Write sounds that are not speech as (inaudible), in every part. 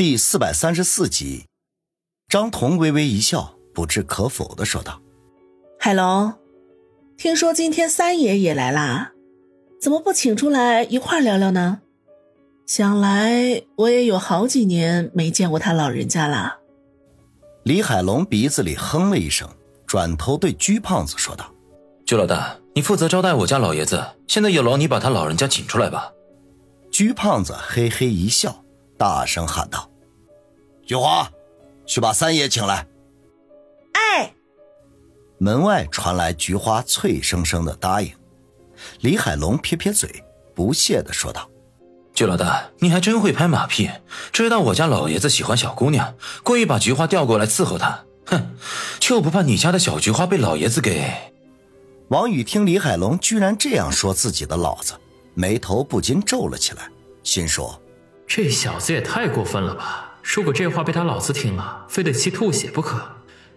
第四百三十四集，张彤微微一笑，不置可否的说道：“海龙，听说今天三爷也来啦，怎么不请出来一块聊聊呢？想来我也有好几年没见过他老人家了。”李海龙鼻子里哼了一声，转头对鞠胖子说道：“鞠老大，你负责招待我家老爷子，现在有劳你把他老人家请出来吧。”鞠胖子嘿嘿一笑，大声喊道。菊花，去把三爷请来。哎！门外传来菊花脆生生的答应。李海龙撇撇嘴，不屑的说道：“菊老大，你还真会拍马屁，知道我家老爷子喜欢小姑娘，故意把菊花调过来伺候他。哼，就不怕你家的小菊花被老爷子给……”王宇听李海龙居然这样说自己的老子，眉头不禁皱了起来，心说：“这小子也太过分了吧！”如果这话被他老子听了，非得气吐血不可。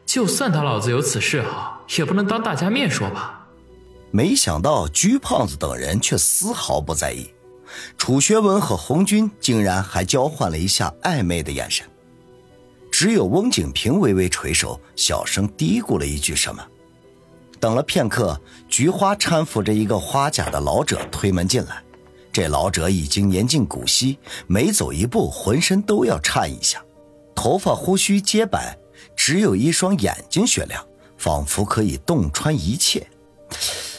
就算他老子有此嗜好，也不能当大家面说吧。没想到鞠胖子等人却丝毫不在意，楚学文和红军竟然还交换了一下暧昧的眼神。只有翁景平微微垂首，小声嘀咕了一句什么。等了片刻，菊花搀扶着一个花甲的老者推门进来。这老者已经年近古稀，每走一步，浑身都要颤一下，头发胡须皆白，只有一双眼睛雪亮，仿佛可以洞穿一切。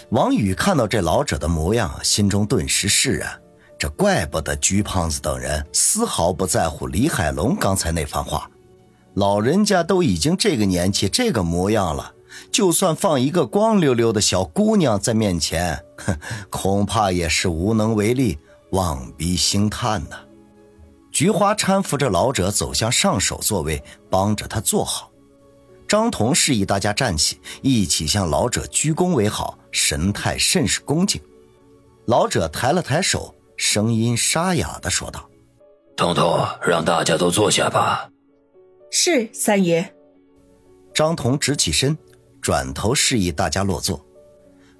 王宇看到这老者的模样，心中顿时释然。这怪不得鞠胖子等人丝毫不在乎李海龙刚才那番话，老人家都已经这个年纪、这个模样了。就算放一个光溜溜的小姑娘在面前，哼，(laughs) 恐怕也是无能为力，望鼻兴叹呢。菊花搀扶着老者走向上首座位，帮着他坐好。张彤示意大家站起，一起向老者鞠躬为好，神态甚是恭敬。老者抬了抬手，声音沙哑的说道：“彤彤，让大家都坐下吧。”是三爷。张彤直起身。转头示意大家落座，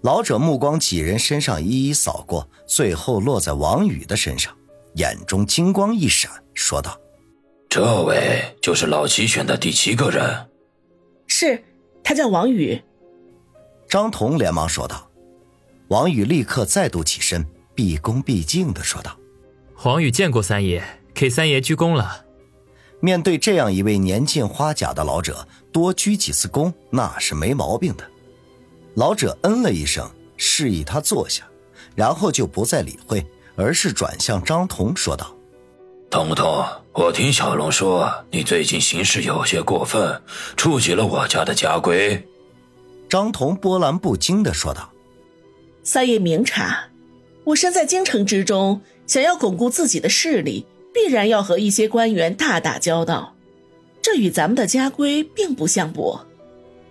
老者目光几人身上一一扫过，最后落在王宇的身上，眼中金光一闪，说道：“这位就是老齐选的第七个人。”“是，他叫王宇。”张彤连忙说道。王宇立刻再度起身，毕恭毕敬的说道：“黄宇见过三爷，给三爷鞠躬了。”面对这样一位年近花甲的老者，多鞠几次躬那是没毛病的。老者嗯了一声，示意他坐下，然后就不再理会，而是转向张彤说道：“彤彤，我听小龙说你最近行事有些过分，触及了我家的家规。”张彤波澜不惊的说道：“三爷明察，我身在京城之中，想要巩固自己的势力。”必然要和一些官员大打交道，这与咱们的家规并不相符。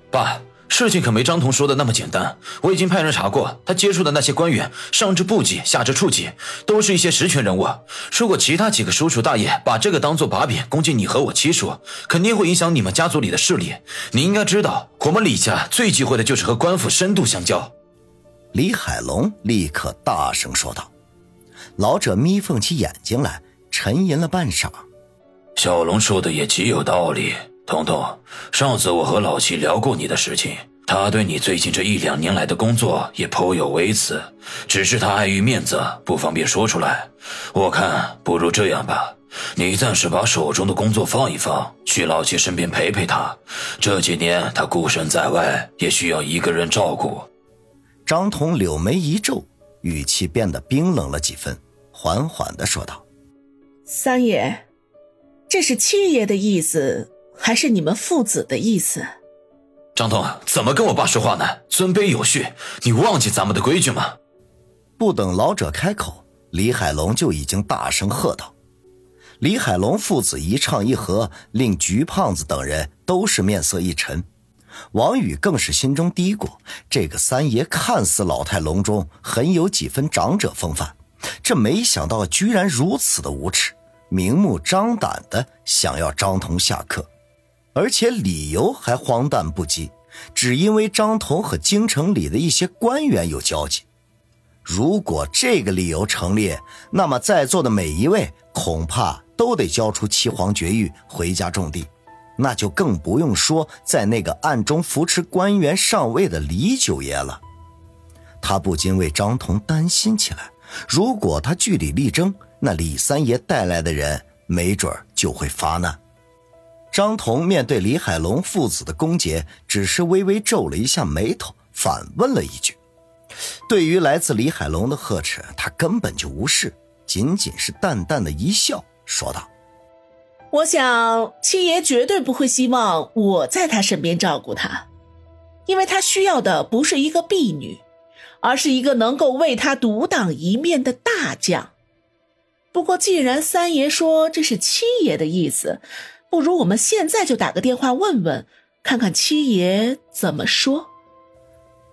爸，事情可没张彤说的那么简单。我已经派人查过，他接触的那些官员，上至部级，下至处级，都是一些实权人物。如果其他几个叔叔大爷把这个当做把柄攻击你和我七叔，肯定会影响你们家族里的势力。你应该知道，我们李家最忌讳的就是和官府深度相交。李海龙立刻大声说道。老者眯缝起眼睛来。沉吟了半晌，小龙说的也极有道理。彤彤，上次我和老齐聊过你的事情，他对你最近这一两年来的工作也颇有微词，只是他碍于面子，不方便说出来。我看不如这样吧，你暂时把手中的工作放一放，去老齐身边陪陪他。这几年他孤身在外，也需要一个人照顾。张彤柳眉一皱，语气变得冰冷了几分，缓缓的说道。三爷，这是七爷的意思，还是你们父子的意思？张彤，怎么跟我爸说话呢？尊卑有序，你忘记咱们的规矩吗？不等老者开口，李海龙就已经大声喝道：“李海龙父子一唱一和，令菊胖子等人都是面色一沉。王宇更是心中嘀咕：这个三爷看似老态龙钟，很有几分长者风范，这没想到居然如此的无耻。”明目张胆的想要张彤下课，而且理由还荒诞不羁，只因为张彤和京城里的一些官员有交集。如果这个理由成立，那么在座的每一位恐怕都得交出七皇绝育，回家种地。那就更不用说在那个暗中扶持官员上位的李九爷了。他不禁为张彤担心起来。如果他据理力争，那李三爷带来的人没准就会发难。张彤面对李海龙父子的攻讦，只是微微皱了一下眉头，反问了一句：“对于来自李海龙的呵斥，他根本就无视，仅仅是淡淡的一笑，说道。”我想七爷绝对不会希望我在他身边照顾他，因为他需要的不是一个婢女，而是一个能够为他独当一面的大将。不过，既然三爷说这是七爷的意思，不如我们现在就打个电话问问，看看七爷怎么说。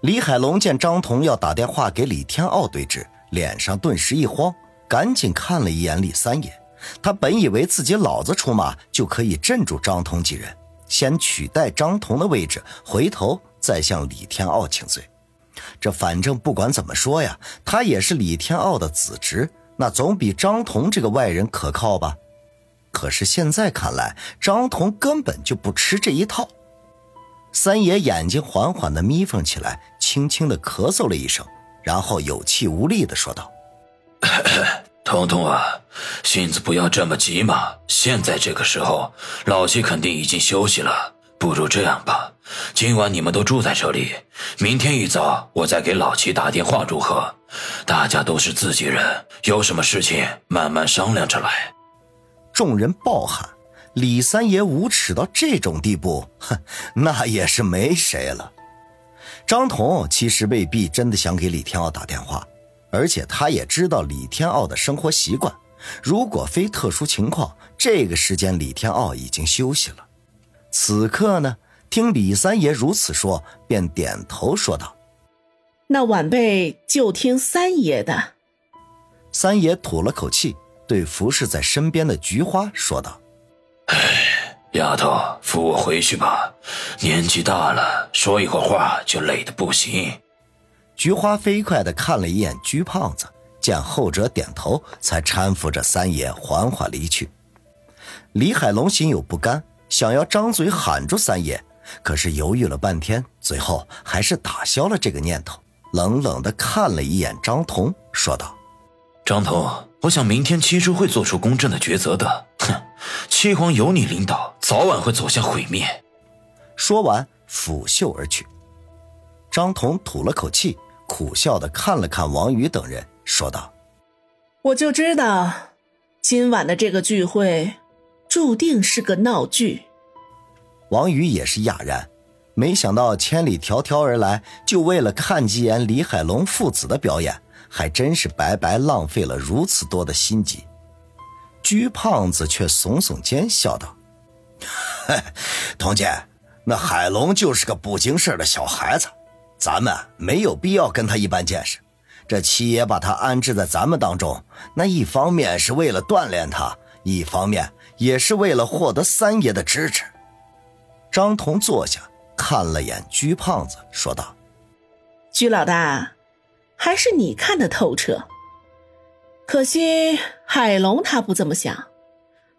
李海龙见张彤要打电话给李天傲对峙，脸上顿时一慌，赶紧看了一眼李三爷。他本以为自己老子出马就可以镇住张彤几人，先取代张彤的位置，回头再向李天傲请罪。这反正不管怎么说呀，他也是李天傲的子侄，那总比张彤这个外人可靠吧？可是现在看来，张彤根本就不吃这一套。三爷眼睛缓缓的眯缝起来，轻轻的咳嗽了一声，然后有气无力的说道。彤彤啊，性子不要这么急嘛。现在这个时候，老七肯定已经休息了。不如这样吧，今晚你们都住在这里，明天一早我再给老齐打电话，如何？大家都是自己人，有什么事情慢慢商量着来。众人暴喊：“李三爷无耻到这种地步，哼，那也是没谁了。”张彤其实未必真的想给李天傲打电话。而且他也知道李天傲的生活习惯，如果非特殊情况，这个时间李天傲已经休息了。此刻呢，听李三爷如此说，便点头说道：“那晚辈就听三爷的。”三爷吐了口气，对服侍在身边的菊花说道：“哎，丫头，扶我回去吧，年纪大了，说一会儿话就累得不行。”菊花飞快的看了一眼菊胖子，见后者点头，才搀扶着三爷缓缓离去。李海龙心有不甘，想要张嘴喊住三爷，可是犹豫了半天，最后还是打消了这个念头，冷冷的看了一眼张彤，说道：“张彤，我想明天七叔会做出公正的抉择的。哼，七皇有你领导，早晚会走向毁灭。”说完，拂袖而去。张彤吐了口气。苦笑的看了看王宇等人，说道：“我就知道，今晚的这个聚会，注定是个闹剧。”王宇也是哑然，没想到千里迢迢而来，就为了看几眼李海龙父子的表演，还真是白白浪费了如此多的心机。鞠胖子却耸耸肩，笑道：“ (laughs) 童姐，那海龙就是个不经事的小孩子。”咱们没有必要跟他一般见识。这七爷把他安置在咱们当中，那一方面是为了锻炼他，一方面也是为了获得三爷的支持。张彤坐下，看了眼鞠胖子，说道：“鞠老大，还是你看得透彻。可惜海龙他不这么想。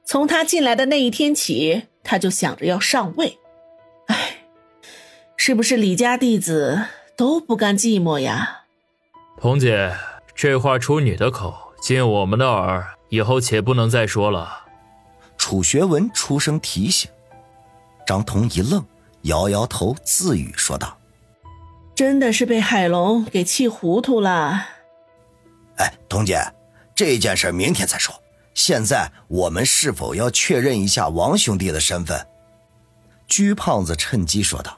从他进来的那一天起，他就想着要上位。”哎是不是李家弟子都不甘寂寞呀？彤姐，这话出你的口，进我们的耳，以后且不能再说了。楚学文出声提醒。张彤一愣，摇摇头，自语说道：“真的是被海龙给气糊涂了。”哎，童姐，这件事明天再说。现在我们是否要确认一下王兄弟的身份？鞠胖子趁机说道。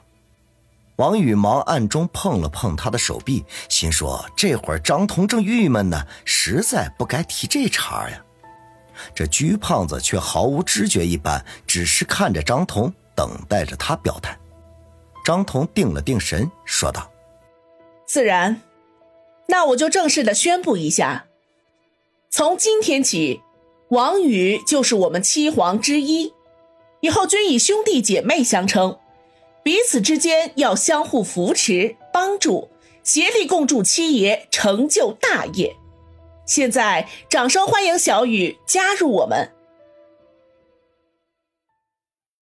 王宇忙暗中碰了碰他的手臂，心说：“这会儿张彤正郁闷呢，实在不该提这茬呀。”这鞠胖子却毫无知觉一般，只是看着张彤，等待着他表态。张彤定了定神，说道：“自然，那我就正式的宣布一下，从今天起，王宇就是我们七皇之一，以后均以兄弟姐妹相称。”彼此之间要相互扶持、帮助，协力共助七爷成就大业。现在，掌声欢迎小雨加入我们，